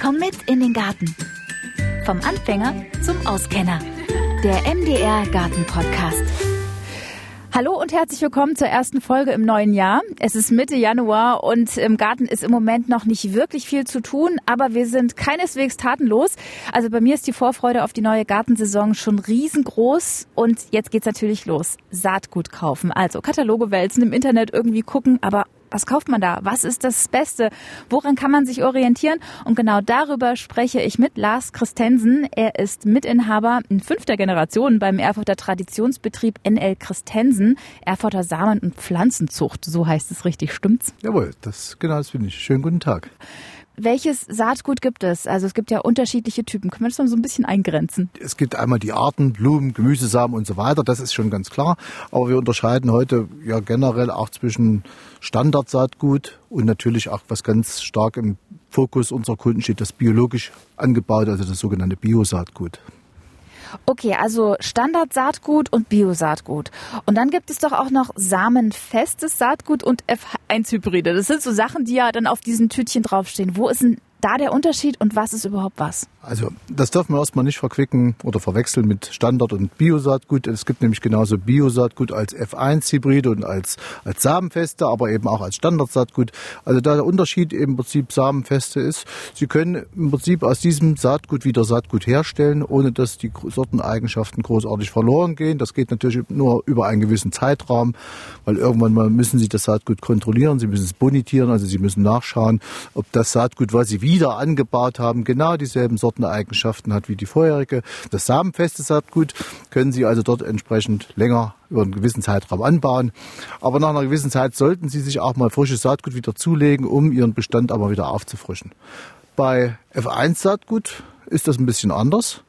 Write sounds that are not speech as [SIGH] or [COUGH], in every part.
Komm mit in den Garten. Vom Anfänger zum Auskenner. Der MDR Garten Podcast. Hallo und herzlich willkommen zur ersten Folge im neuen Jahr. Es ist Mitte Januar und im Garten ist im Moment noch nicht wirklich viel zu tun, aber wir sind keineswegs tatenlos. Also bei mir ist die Vorfreude auf die neue Gartensaison schon riesengroß und jetzt geht's natürlich los. Saatgut kaufen, also Kataloge wälzen, im Internet irgendwie gucken, aber was kauft man da? Was ist das Beste? Woran kann man sich orientieren? Und genau darüber spreche ich mit Lars Christensen. Er ist Mitinhaber in fünfter Generation beim Erfurter Traditionsbetrieb NL Christensen, Erfurter Samen- und Pflanzenzucht. So heißt es richtig, stimmt's? Jawohl, das genau das finde ich. Schönen guten Tag. Welches Saatgut gibt es? Also es gibt ja unterschiedliche Typen. Können wir das mal so ein bisschen eingrenzen? Es gibt einmal die Arten, Blumen, Gemüsesamen und so weiter. Das ist schon ganz klar. Aber wir unterscheiden heute ja generell auch zwischen Standardsaatgut und natürlich auch was ganz stark im Fokus unserer Kunden steht, das biologisch angebaut, also das sogenannte Biosaatgut. Okay, also Standardsaatgut und Biosaatgut. Und dann gibt es doch auch noch samenfestes Saatgut und F1-Hybride. Das sind so Sachen, die ja dann auf diesen Tütchen draufstehen. Wo ist denn da der Unterschied und was ist überhaupt was? Also das darf man erstmal nicht verquicken oder verwechseln mit Standard- und Biosaatgut. Es gibt nämlich genauso Biosaatgut als F1-Hybride und als, als Samenfeste, aber eben auch als Standardsaatgut. Also da der Unterschied im Prinzip Samenfeste ist, Sie können im Prinzip aus diesem Saatgut wieder Saatgut herstellen, ohne dass die Sorteneigenschaften großartig verloren gehen. Das geht natürlich nur über einen gewissen Zeitraum, weil irgendwann mal müssen Sie das Saatgut kontrollieren, Sie müssen es bonitieren, also Sie müssen nachschauen, ob das Saatgut, was Sie wieder angebaut haben, genau dieselben Sorten Sorteneigenschaften hat wie die vorherige. Das samenfeste Saatgut können Sie also dort entsprechend länger über einen gewissen Zeitraum anbauen. Aber nach einer gewissen Zeit sollten Sie sich auch mal frisches Saatgut wieder zulegen, um Ihren Bestand aber wieder aufzufrischen. Bei F1-Saatgut ist das ein bisschen anders.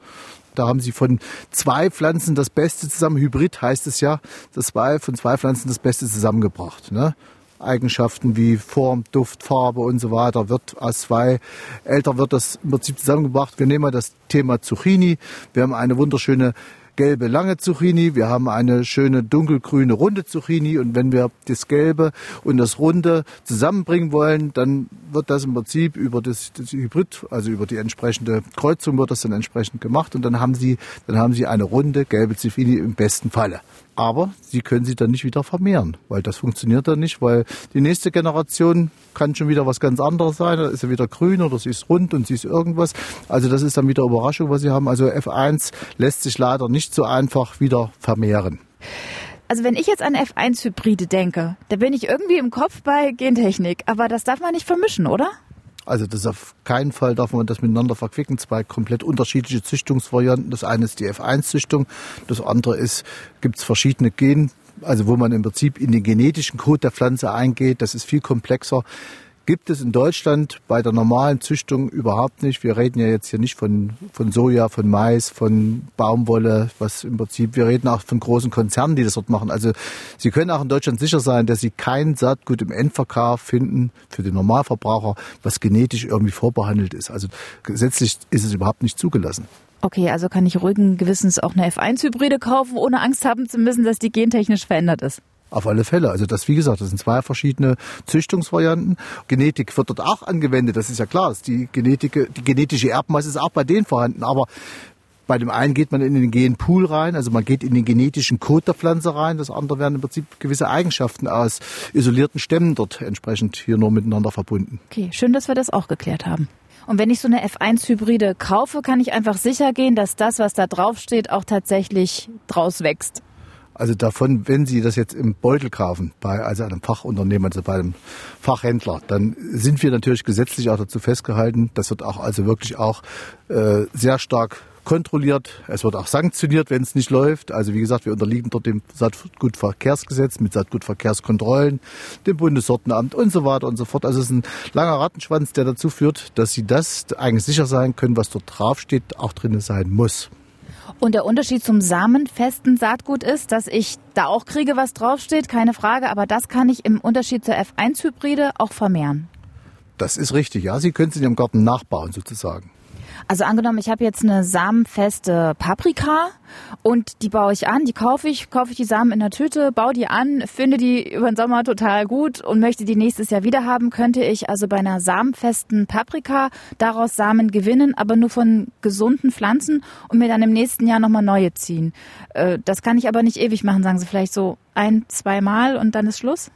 Da haben sie von zwei Pflanzen das Beste zusammen, Hybrid heißt es ja, das zwei, von zwei Pflanzen das Beste zusammengebracht. Ne? Eigenschaften wie Form, Duft, Farbe und so weiter wird aus zwei älter wird das im Prinzip zusammengebracht. Wir nehmen mal das Thema Zucchini. Wir haben eine wunderschöne gelbe lange Zucchini, wir haben eine schöne dunkelgrüne runde Zucchini und wenn wir das gelbe und das runde zusammenbringen wollen, dann wird das im Prinzip über das, das Hybrid, also über die entsprechende Kreuzung wird das dann entsprechend gemacht und dann haben Sie, dann haben Sie eine runde gelbe Zucchini im besten Falle. Aber sie können sie dann nicht wieder vermehren, weil das funktioniert dann nicht, weil die nächste Generation kann schon wieder was ganz anderes sein. Da ist sie wieder grün oder sie ist rund und sie ist irgendwas. Also das ist dann wieder Überraschung, was sie haben. Also F1 lässt sich leider nicht so einfach wieder vermehren. Also wenn ich jetzt an F1-Hybride denke, da bin ich irgendwie im Kopf bei Gentechnik. Aber das darf man nicht vermischen, oder? Also das auf keinen Fall darf man das miteinander verquicken. Zwei komplett unterschiedliche Züchtungsvarianten. Das eine ist die F1-Züchtung, das andere ist, gibt es verschiedene Gen, also wo man im Prinzip in den genetischen Code der Pflanze eingeht. Das ist viel komplexer gibt es in Deutschland bei der normalen Züchtung überhaupt nicht. Wir reden ja jetzt hier nicht von, von Soja, von Mais, von Baumwolle, was im Prinzip, wir reden auch von großen Konzernen, die das dort machen. Also Sie können auch in Deutschland sicher sein, dass Sie kein Saatgut im Endverkauf finden für den Normalverbraucher, was genetisch irgendwie vorbehandelt ist. Also gesetzlich ist es überhaupt nicht zugelassen. Okay, also kann ich ruhigen Gewissens auch eine F1-Hybride kaufen, ohne Angst haben zu müssen, dass die gentechnisch verändert ist. Auf alle Fälle. Also das, wie gesagt, das sind zwei verschiedene Züchtungsvarianten. Genetik wird dort auch angewendet, das ist ja klar. Die, Genetik, die genetische Erbmasse ist auch bei denen vorhanden. Aber bei dem einen geht man in den Genpool rein, also man geht in den genetischen Code der Pflanze rein. Das andere werden im Prinzip gewisse Eigenschaften aus isolierten Stämmen dort entsprechend hier nur miteinander verbunden. Okay, schön, dass wir das auch geklärt haben. Und wenn ich so eine F1-Hybride kaufe, kann ich einfach sicher gehen, dass das, was da draufsteht, auch tatsächlich draus wächst. Also davon, wenn Sie das jetzt im Beutel kaufen, bei also einem Fachunternehmen, also bei einem Fachhändler, dann sind wir natürlich gesetzlich auch dazu festgehalten. Das wird auch also wirklich auch äh, sehr stark kontrolliert. Es wird auch sanktioniert, wenn es nicht läuft. Also wie gesagt, wir unterliegen dort dem Saatgutverkehrsgesetz mit Saatgutverkehrskontrollen, dem Bundessortenamt und so weiter und so fort. Also es ist ein langer Rattenschwanz, der dazu führt, dass Sie das eigentlich sicher sein können, was dort draufsteht, auch drin sein muss. Und der Unterschied zum samenfesten Saatgut ist, dass ich da auch kriege, was draufsteht, keine Frage, aber das kann ich im Unterschied zur F1-Hybride auch vermehren. Das ist richtig, ja. Sie können es in Ihrem Garten nachbauen sozusagen. Also angenommen, ich habe jetzt eine samenfeste Paprika und die baue ich an, die kaufe ich, kaufe ich die Samen in der Tüte, baue die an, finde die über den Sommer total gut und möchte die nächstes Jahr wieder haben, könnte ich also bei einer samenfesten Paprika daraus Samen gewinnen, aber nur von gesunden Pflanzen und mir dann im nächsten Jahr nochmal neue ziehen. Äh, das kann ich aber nicht ewig machen, sagen Sie vielleicht so ein, zwei Mal und dann ist Schluss?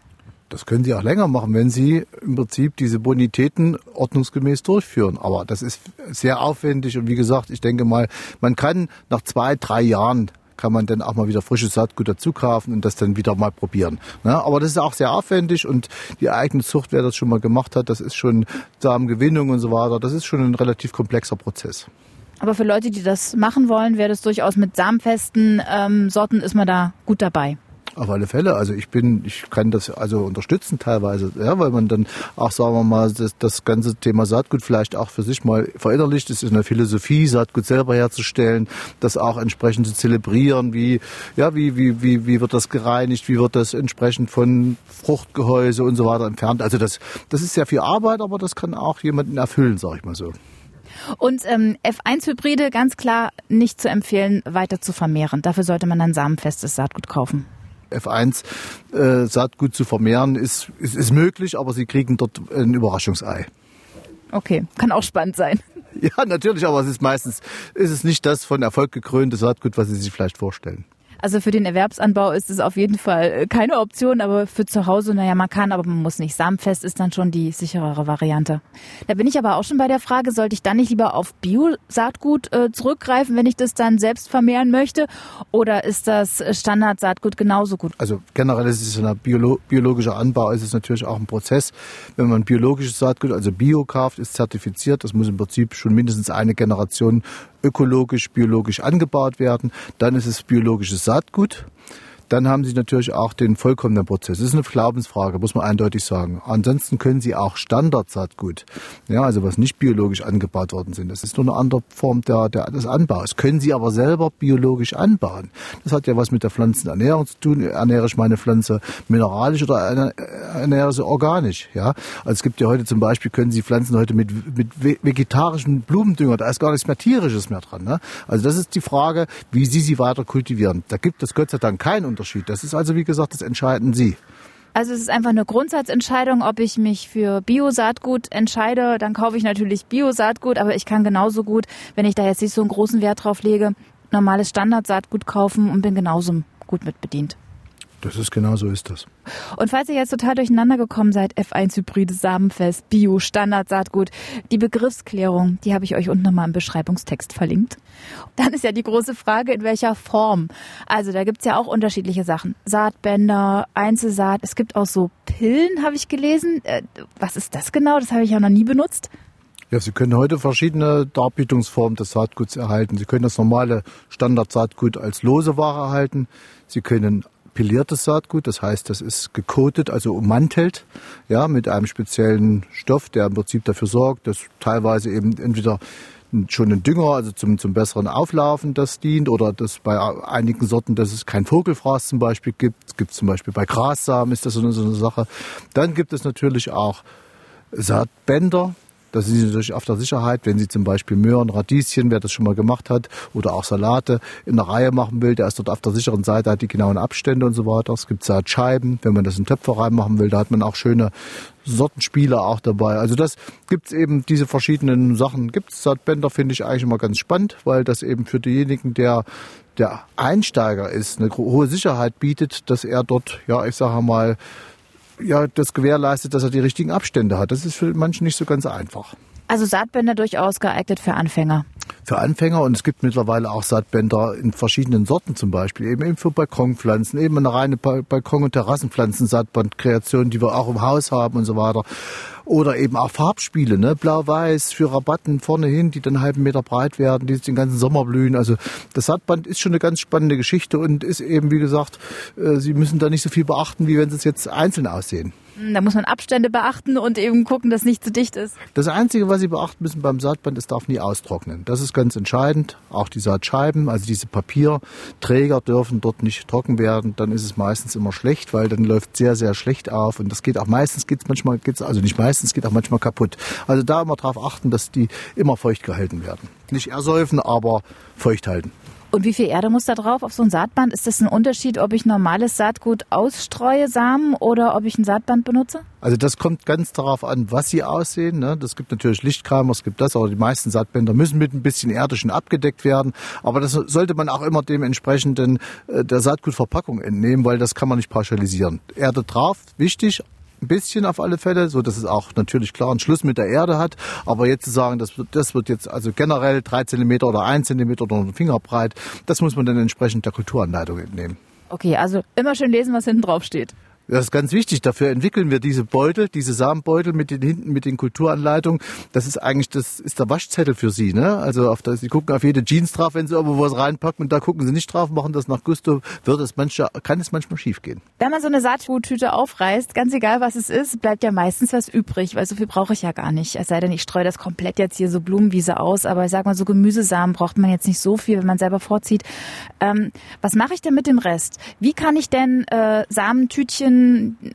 Das können Sie auch länger machen, wenn Sie im Prinzip diese Bonitäten ordnungsgemäß durchführen. Aber das ist sehr aufwendig und wie gesagt, ich denke mal, man kann nach zwei, drei Jahren kann man dann auch mal wieder frisches Saatgut dazu kaufen und das dann wieder mal probieren. Ne? Aber das ist auch sehr aufwendig und die eigene Zucht, wer das schon mal gemacht hat, das ist schon Samengewinnung und so weiter, das ist schon ein relativ komplexer Prozess. Aber für Leute, die das machen wollen, wäre das durchaus mit samenfesten ähm, Sorten ist man da gut dabei. Auf alle Fälle. Also ich bin, ich kann das also unterstützen teilweise, ja, weil man dann auch, sagen wir mal, das, das ganze Thema Saatgut vielleicht auch für sich mal verinnerlicht. Es ist eine Philosophie, Saatgut selber herzustellen, das auch entsprechend zu zelebrieren, wie, ja, wie, wie, wie, wie wird das gereinigt, wie wird das entsprechend von Fruchtgehäuse und so weiter entfernt. Also das, das ist sehr viel Arbeit, aber das kann auch jemanden erfüllen, sag ich mal so. Und ähm, F1-Hybride ganz klar nicht zu empfehlen, weiter zu vermehren. Dafür sollte man dann samenfestes Saatgut kaufen. F1 äh, Saatgut zu vermehren, ist, ist, ist möglich, aber sie kriegen dort ein Überraschungsei. Okay, kann auch spannend sein. [LAUGHS] Ja, natürlich, aber es ist meistens, ist es nicht das von Erfolg gekrönte Saatgut, was Sie sich vielleicht vorstellen. Also für den Erwerbsanbau ist es auf jeden Fall äh, keine Option, aber für zu Hause, naja, man kann, aber man muss nicht. Samenfest ist dann schon die sicherere Variante. Da bin ich aber auch schon bei der Frage, sollte ich dann nicht lieber auf Bio-Saatgut äh, zurückgreifen, wenn ich das dann selbst vermehren möchte? Oder ist das Standard-Saatgut genauso gut? Also generell ist es ein Biolo biologischer Anbau, ist es natürlich auch ein Prozess. Wenn man biologisches Saatgut, also Bio kauft, ist zertifiziert. Das muss im Prinzip schon mindestens eine Generation ökologisch, biologisch angebaut werden. Dann ist es biologisches Saatgut. Dann haben Sie natürlich auch den vollkommenen Prozess. Das ist eine Glaubensfrage, muss man eindeutig sagen. Ansonsten können Sie auch Standardsaatgut, ja, also was nicht biologisch angebaut worden sind. Das ist nur eine andere Form der, der, des Anbaus. Können Sie aber selber biologisch anbauen. Das hat ja was mit der Pflanzenernährung zu tun. Ernähre ich meine Pflanze mineralisch oder ernähre sie organisch, ja. Also es gibt ja heute zum Beispiel, können Sie Pflanzen heute mit, mit vegetarischen Blumendünger, da ist gar nichts mehr tierisches mehr dran, ne? Also das ist die Frage, wie Sie sie weiter kultivieren. Da gibt es Gott sei Dank keinen Unterschied. Das ist also, wie gesagt, das entscheiden Sie. Also es ist einfach eine Grundsatzentscheidung, ob ich mich für Bio-Saatgut entscheide. Dann kaufe ich natürlich Bio-Saatgut, aber ich kann genauso gut, wenn ich da jetzt nicht so einen großen Wert drauf lege, normales Standard-Saatgut kaufen und bin genauso gut mit bedient. Das ist genau so ist das. Und falls ihr jetzt total durcheinander gekommen seid, F1 Hybride, Samenfest, Bio, Standard, Saatgut, die Begriffsklärung, die habe ich euch unten nochmal im Beschreibungstext verlinkt. Dann ist ja die große Frage, in welcher Form. Also da gibt's ja auch unterschiedliche Sachen. Saatbänder, Einzelsaat, es gibt auch so Pillen, habe ich gelesen. Äh, was ist das genau? Das habe ich ja noch nie benutzt. Ja, Sie können heute verschiedene Darbietungsformen des Saatguts erhalten. Sie können das normale Standard-Saatgut als lose Ware erhalten. Sie können piliertes Saatgut, das heißt, das ist gekotet, also ummantelt, ja, mit einem speziellen Stoff, der im Prinzip dafür sorgt, dass teilweise eben entweder schon ein Dünger, also zum, zum besseren Auflaufen das dient oder dass bei einigen Sorten, dass es kein Vogelfraß zum Beispiel gibt. Es gibt zum Beispiel bei Grassamen ist das so eine, so eine Sache. Dann gibt es natürlich auch Saatbänder, das ist natürlich auf der Sicherheit, wenn Sie zum Beispiel Möhren, Radieschen, wer das schon mal gemacht hat, oder auch Salate in der Reihe machen will, der ist dort auf der sicheren Seite, hat die genauen Abstände und so weiter. Es gibt Saatscheiben, wenn man das in Töpfe reinmachen will, da hat man auch schöne Sortenspiele auch dabei. Also das gibt's eben, diese verschiedenen Sachen gibt's. Saatbänder finde ich eigentlich immer ganz spannend, weil das eben für diejenigen, der der Einsteiger ist, eine hohe Sicherheit bietet, dass er dort, ja, ich sage mal, ja, das gewährleistet, dass er die richtigen Abstände hat. Das ist für manchen nicht so ganz einfach. Also Saatbänder durchaus geeignet für Anfänger. Für Anfänger und es gibt mittlerweile auch Saatbänder in verschiedenen Sorten zum Beispiel, eben, eben für Balkonpflanzen, eben eine reine Balkon- und Terrassenpflanzen, Saatbandkreation, die wir auch im Haus haben und so weiter. Oder eben auch Farbspiele, ne? Blau-Weiß für Rabatten vorne hin, die dann einen halben Meter breit werden, die den ganzen Sommer blühen. Also das Saatband ist schon eine ganz spannende Geschichte und ist eben, wie gesagt, äh, Sie müssen da nicht so viel beachten, wie wenn Sie es jetzt einzeln aussehen. Hm, da muss man Abstände beachten und eben gucken, dass nicht zu dicht ist. Das Einzige, was Sie beachten müssen beim Saatband, es darf nie austrocknen. Das ist ganz entscheidend. Auch die Saatscheiben, also diese Papierträger dürfen dort nicht trocken werden. Dann ist es meistens immer schlecht, weil dann läuft sehr, sehr schlecht auf. Und das geht auch meistens, geht's manchmal, geht's also nicht meistens, meistens geht auch manchmal kaputt. Also da immer darauf achten, dass die immer feucht gehalten werden. Nicht ersäufen, aber feucht halten. Und wie viel Erde muss da drauf auf so ein Saatband? Ist das ein Unterschied, ob ich normales Saatgut ausstreue, Samen, oder ob ich ein Saatband benutze? Also das kommt ganz darauf an, was sie aussehen. Ne? Das gibt natürlich Lichtkramer, es gibt das, aber die meisten Saatbänder müssen mit ein bisschen Erde schon abgedeckt werden. Aber das sollte man auch immer dementsprechend äh, der Saatgutverpackung entnehmen, weil das kann man nicht pauschalisieren. Erde drauf, wichtig, ein bisschen auf alle Fälle, so dass es auch natürlich klar einen Schluss mit der Erde hat. Aber jetzt zu sagen, das wird, das wird jetzt also generell drei Zentimeter oder ein Zentimeter oder ein Finger breit, das muss man dann entsprechend der Kulturanleitung entnehmen. Okay, also immer schön lesen, was hinten drauf steht. Das ist ganz wichtig. Dafür entwickeln wir diese Beutel, diese Samenbeutel mit den hinten mit den Kulturanleitungen. Das ist eigentlich das ist der Waschzettel für Sie. Ne? Also auf das, Sie gucken auf jede Jeans drauf, wenn Sie irgendwo was reinpacken und da gucken Sie nicht drauf, machen das nach Gusto, wird es manchmal, kann es manchmal schief gehen. Wenn man so eine Saatguttüte aufreißt, ganz egal was es ist, bleibt ja meistens was übrig, weil so viel brauche ich ja gar nicht. Es sei denn, ich streue das komplett jetzt hier so Blumenwiese aus, aber ich sag mal, so Gemüsesamen braucht man jetzt nicht so viel, wenn man selber vorzieht. Ähm, was mache ich denn mit dem Rest? Wie kann ich denn äh, Samentütchen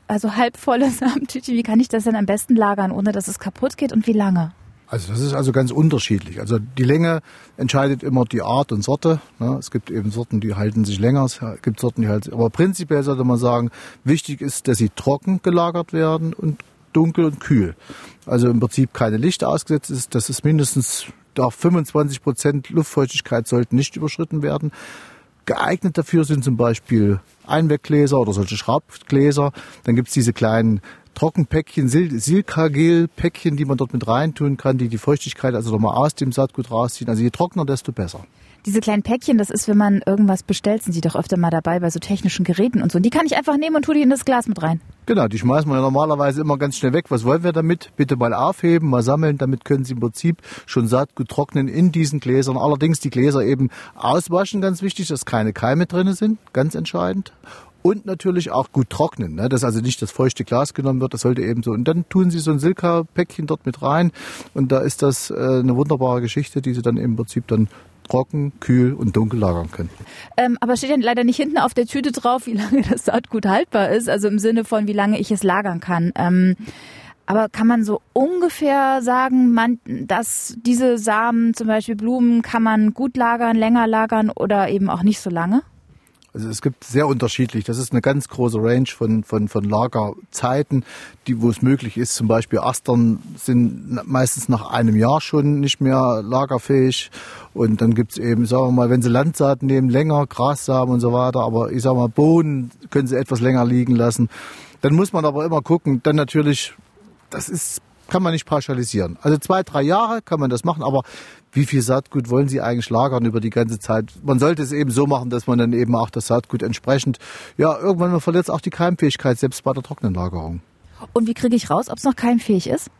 also halbvolle [LAUGHS] Samentüte, wie kann ich das denn am besten lagern, ohne dass es kaputt geht und wie lange? Also das ist also ganz unterschiedlich. Also die Länge entscheidet immer die Art und Sorte. Ne? Es gibt eben Sorten, die halten sich länger, es gibt Sorten, die halten. Aber prinzipiell sollte man sagen, wichtig ist, dass sie trocken gelagert werden und dunkel und kühl. Also im Prinzip keine Licht ausgesetzt ist. Das ist mindestens darf 25 Prozent Luftfeuchtigkeit sollten nicht überschritten werden. Geeignet dafür sind zum Beispiel Einweggläser oder solche Schraubgläser. Dann gibt's diese kleinen Trockenpäckchen, Sil Silkagel-Päckchen, die man dort mit reintun kann, die die Feuchtigkeit also nochmal aus dem Saatgut rausziehen. Also je trockener, desto besser. Diese kleinen Päckchen, das ist, wenn man irgendwas bestellt, sind sie doch öfter mal dabei bei so technischen Geräten und so. Die kann ich einfach nehmen und tue die in das Glas mit rein. Genau, die schmeißen wir ja normalerweise immer ganz schnell weg. Was wollen wir damit? Bitte mal aufheben, mal sammeln. Damit können Sie im Prinzip schon Saatgut trocknen in diesen Gläsern. Allerdings die Gläser eben auswaschen, ganz wichtig, dass keine Keime drin sind, ganz entscheidend und natürlich auch gut trocknen, ne? dass also nicht das feuchte Glas genommen wird, das sollte eben so. Und dann tun Sie so ein Silka-Päckchen dort mit rein und da ist das äh, eine wunderbare Geschichte, die Sie dann im Prinzip dann trocken, kühl und dunkel lagern können. Ähm, aber steht ja leider nicht hinten auf der Tüte drauf, wie lange das Saatgut haltbar ist, also im Sinne von, wie lange ich es lagern kann. Ähm, aber kann man so ungefähr sagen, man, dass diese Samen, zum Beispiel Blumen, kann man gut lagern, länger lagern oder eben auch nicht so lange? Also es gibt sehr unterschiedlich. Das ist eine ganz große Range von, von, von Lagerzeiten, die, wo es möglich ist. Zum Beispiel Astern sind meistens nach einem Jahr schon nicht mehr lagerfähig. Und dann gibt's eben, sagen wir mal, wenn Sie Landsaat nehmen, länger, Grassamen und so weiter. Aber ich sage mal, Bohnen können Sie etwas länger liegen lassen. Dann muss man aber immer gucken, dann natürlich, das ist kann man nicht pauschalisieren. Also zwei, drei Jahre kann man das machen, aber wie viel Saatgut wollen Sie eigentlich lagern über die ganze Zeit? Man sollte es eben so machen, dass man dann eben auch das Saatgut entsprechend, ja, irgendwann verliert es auch die Keimfähigkeit, selbst bei der trockenen Lagerung. Und wie kriege ich raus, ob es noch keimfähig ist?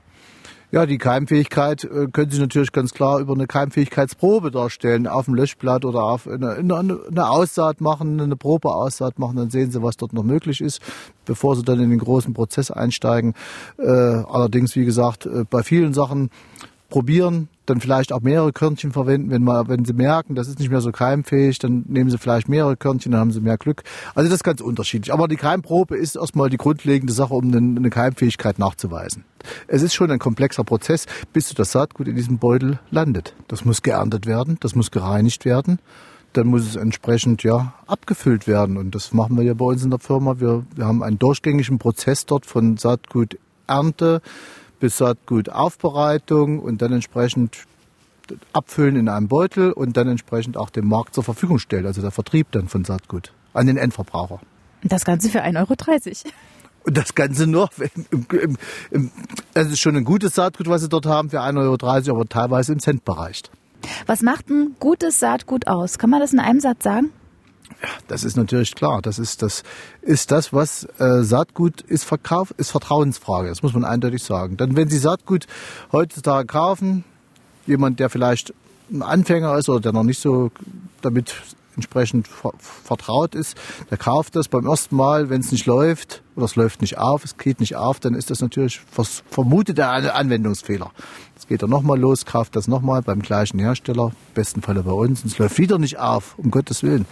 Ja, die Keimfähigkeit äh, können Sie natürlich ganz klar über eine Keimfähigkeitsprobe darstellen, auf dem Löschblatt oder auf eine, eine, eine Aussaat machen, eine Probeaussaat machen, dann sehen Sie, was dort noch möglich ist, bevor Sie dann in den großen Prozess einsteigen. Äh, allerdings, wie gesagt, äh, bei vielen Sachen probieren, dann vielleicht auch mehrere Körnchen verwenden. Wenn, mal, wenn Sie merken, das ist nicht mehr so keimfähig, dann nehmen Sie vielleicht mehrere Körnchen, dann haben Sie mehr Glück. Also das ist ganz unterschiedlich. Aber die Keimprobe ist erstmal die grundlegende Sache, um eine Keimfähigkeit nachzuweisen. Es ist schon ein komplexer Prozess, bis das Saatgut in diesem Beutel landet. Das muss geerntet werden, das muss gereinigt werden. Dann muss es entsprechend ja abgefüllt werden. Und das machen wir ja bei uns in der Firma. Wir, wir haben einen durchgängigen Prozess dort von Saatguternte bis Saatgutaufbereitung und dann entsprechend abfüllen in einem Beutel und dann entsprechend auch dem Markt zur Verfügung stellen, also der Vertrieb dann von Saatgut an den Endverbraucher. Das Ganze für 1,30 Euro. Und das Ganze nur, das ist schon ein gutes Saatgut, was Sie dort haben, für 1,30 Euro, aber teilweise im Centbereich. Was macht ein gutes Saatgut aus? Kann man das in einem Satz sagen? Das ist natürlich klar. Das ist das, ist das was äh, Saatgut ist Verkauf, ist Vertrauensfrage. Das muss man eindeutig sagen. Dann, wenn Sie Saatgut heutzutage kaufen, jemand, der vielleicht ein Anfänger ist oder der noch nicht so damit entsprechend vertraut ist, der kauft das beim ersten Mal, wenn es nicht läuft oder es läuft nicht auf, es geht nicht auf, dann ist das natürlich vermutet der Anwendungsfehler. Jetzt geht er nochmal los, kauft das nochmal beim gleichen Hersteller, im besten Falle bei uns, und es läuft wieder nicht auf, um Gottes Willen.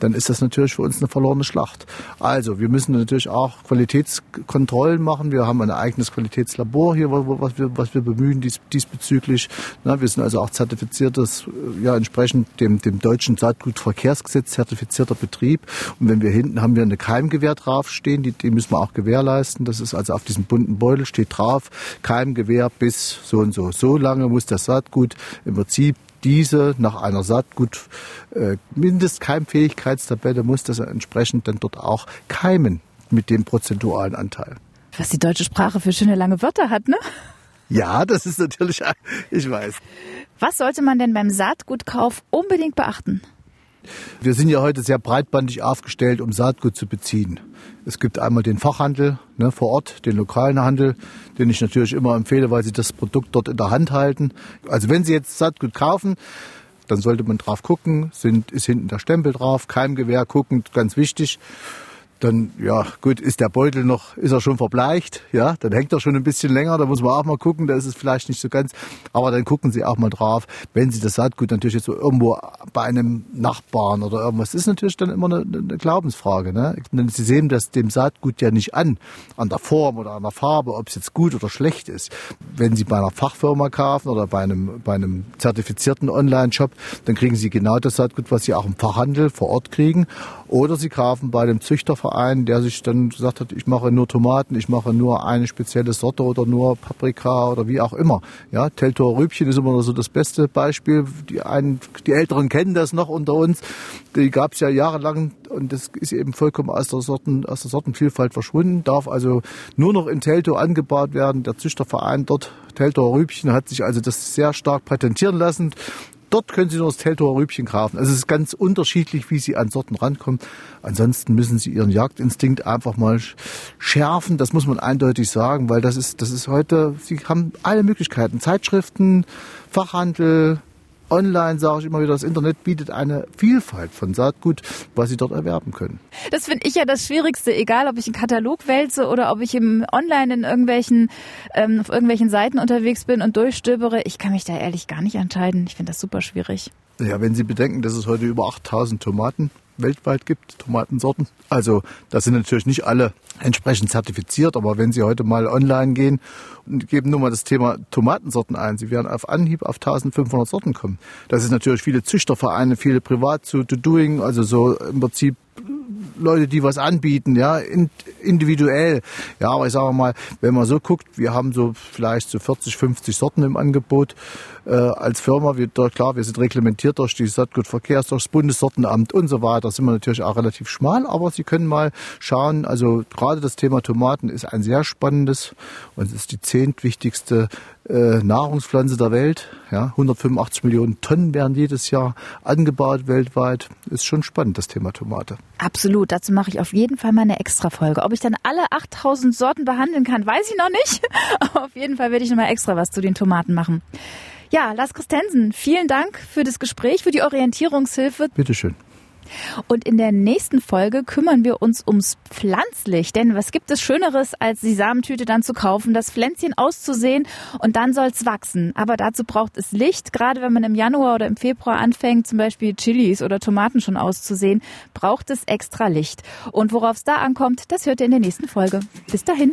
Dann ist das natürlich für uns eine verlorene Schlacht. Also, wir müssen natürlich auch Qualitätskontrollen machen. Wir haben ein eigenes Qualitätslabor hier, was wir, was wir bemühen dies, diesbezüglich. Na, wir sind also auch zertifiziertes, ja, entsprechend dem, dem deutschen Saatgutverkehrsgesetz zertifizierter Betrieb. Und wenn wir hinten haben wir eine Keimgewehr draufstehen, die, die müssen wir auch gewährleisten. Das ist also auf diesem bunten Beutel steht drauf, Keimgewehr bis so und so. So lange muss das Saatgut im Prinzip diese nach einer Saatgut äh, Mindestkeimfähigkeitstabelle muss das entsprechend dann dort auch keimen mit dem prozentualen Anteil. Was die deutsche Sprache für schöne lange Wörter hat, ne? Ja, das ist natürlich, ich weiß. Was sollte man denn beim Saatgutkauf unbedingt beachten? Wir sind ja heute sehr breitbandig aufgestellt, um Saatgut zu beziehen. Es gibt einmal den Fachhandel ne, vor Ort, den lokalen Handel, den ich natürlich immer empfehle, weil sie das Produkt dort in der Hand halten. Also wenn Sie jetzt Saatgut kaufen, dann sollte man drauf gucken, sind, ist hinten der Stempel drauf, Keimgewehr gucken, ganz wichtig dann, ja, gut, ist der Beutel noch, ist er schon verbleicht, ja, dann hängt er schon ein bisschen länger, da muss man auch mal gucken, da ist es vielleicht nicht so ganz, aber dann gucken Sie auch mal drauf, wenn Sie das Saatgut natürlich jetzt so irgendwo bei einem Nachbarn oder irgendwas, das ist natürlich dann immer eine, eine Glaubensfrage, ne? Sie sehen das dem Saatgut ja nicht an, an der Form oder an der Farbe, ob es jetzt gut oder schlecht ist. Wenn Sie bei einer Fachfirma kaufen oder bei einem, bei einem zertifizierten Online-Shop, dann kriegen Sie genau das Saatgut, was Sie auch im Fachhandel vor Ort kriegen oder Sie kaufen bei einem Züchterverein Verein, der sich dann gesagt hat, ich mache nur Tomaten, ich mache nur eine spezielle Sorte oder nur Paprika oder wie auch immer. Ja, Teltor Rübchen ist immer so das beste Beispiel. Die, einen, die Älteren kennen das noch unter uns. Die gab es ja jahrelang und das ist eben vollkommen aus der, Sorten, aus der Sortenvielfalt verschwunden. Darf also nur noch in Telto angebaut werden. Der Züchterverein dort Teltor Rübchen hat sich also das sehr stark patentieren lassen. Dort können Sie nur das Teltower Rübchen kaufen. Also es ist ganz unterschiedlich, wie Sie an Sorten rankommen. Ansonsten müssen Sie Ihren Jagdinstinkt einfach mal schärfen. Das muss man eindeutig sagen, weil das ist, das ist heute, Sie haben alle Möglichkeiten. Zeitschriften, Fachhandel, online sage ich immer wieder, das Internet bietet eine Vielfalt von Saatgut, was Sie dort erwerben können. Das finde ich ja das Schwierigste, egal ob ich einen Katalog wälze oder ob ich im online in irgendwelchen, ähm, auf irgendwelchen Seiten unterwegs bin und durchstöbere. Ich kann mich da ehrlich gar nicht entscheiden. Ich finde das super schwierig. Ja, wenn Sie bedenken, dass es heute über 8000 Tomaten weltweit gibt, Tomatensorten. Also das sind natürlich nicht alle entsprechend zertifiziert, aber wenn Sie heute mal online gehen und geben nur mal das Thema Tomatensorten ein, Sie werden auf Anhieb auf 1500 Sorten kommen. Das ist natürlich viele Züchtervereine, viele privat zu doing, also so im Prinzip Leute, die was anbieten, ja, individuell. Ja, aber ich sage mal, wenn man so guckt, wir haben so vielleicht so 40, 50 Sorten im Angebot äh, als Firma. Wir, klar, wir sind reglementiert durch die Saatgutverkehrs, durch das Bundessortenamt und so weiter. sind wir natürlich auch relativ schmal, aber Sie können mal schauen, also gerade das Thema Tomaten ist ein sehr spannendes und es ist die zehntwichtigste äh, Nahrungspflanze der Welt. Ja, 185 Millionen Tonnen werden jedes Jahr angebaut weltweit. Ist schon spannend, das Thema Tomate. Absolut. Dazu mache ich auf jeden Fall mal eine Extra-Folge. Ob ich dann alle 8000 Sorten behandeln kann, weiß ich noch nicht. [LAUGHS] Aber auf jeden Fall werde ich noch mal extra was zu den Tomaten machen. Ja, Lars Christensen, vielen Dank für das Gespräch, für die Orientierungshilfe. Bitteschön. Und in der nächsten Folge kümmern wir uns ums Pflanzlich. Denn was gibt es Schöneres, als die Samentüte dann zu kaufen, das Pflänzchen auszusehen und dann soll es wachsen. Aber dazu braucht es Licht. Gerade wenn man im Januar oder im Februar anfängt, zum Beispiel Chilis oder Tomaten schon auszusehen, braucht es extra Licht. Und worauf es da ankommt, das hört ihr in der nächsten Folge. Bis dahin.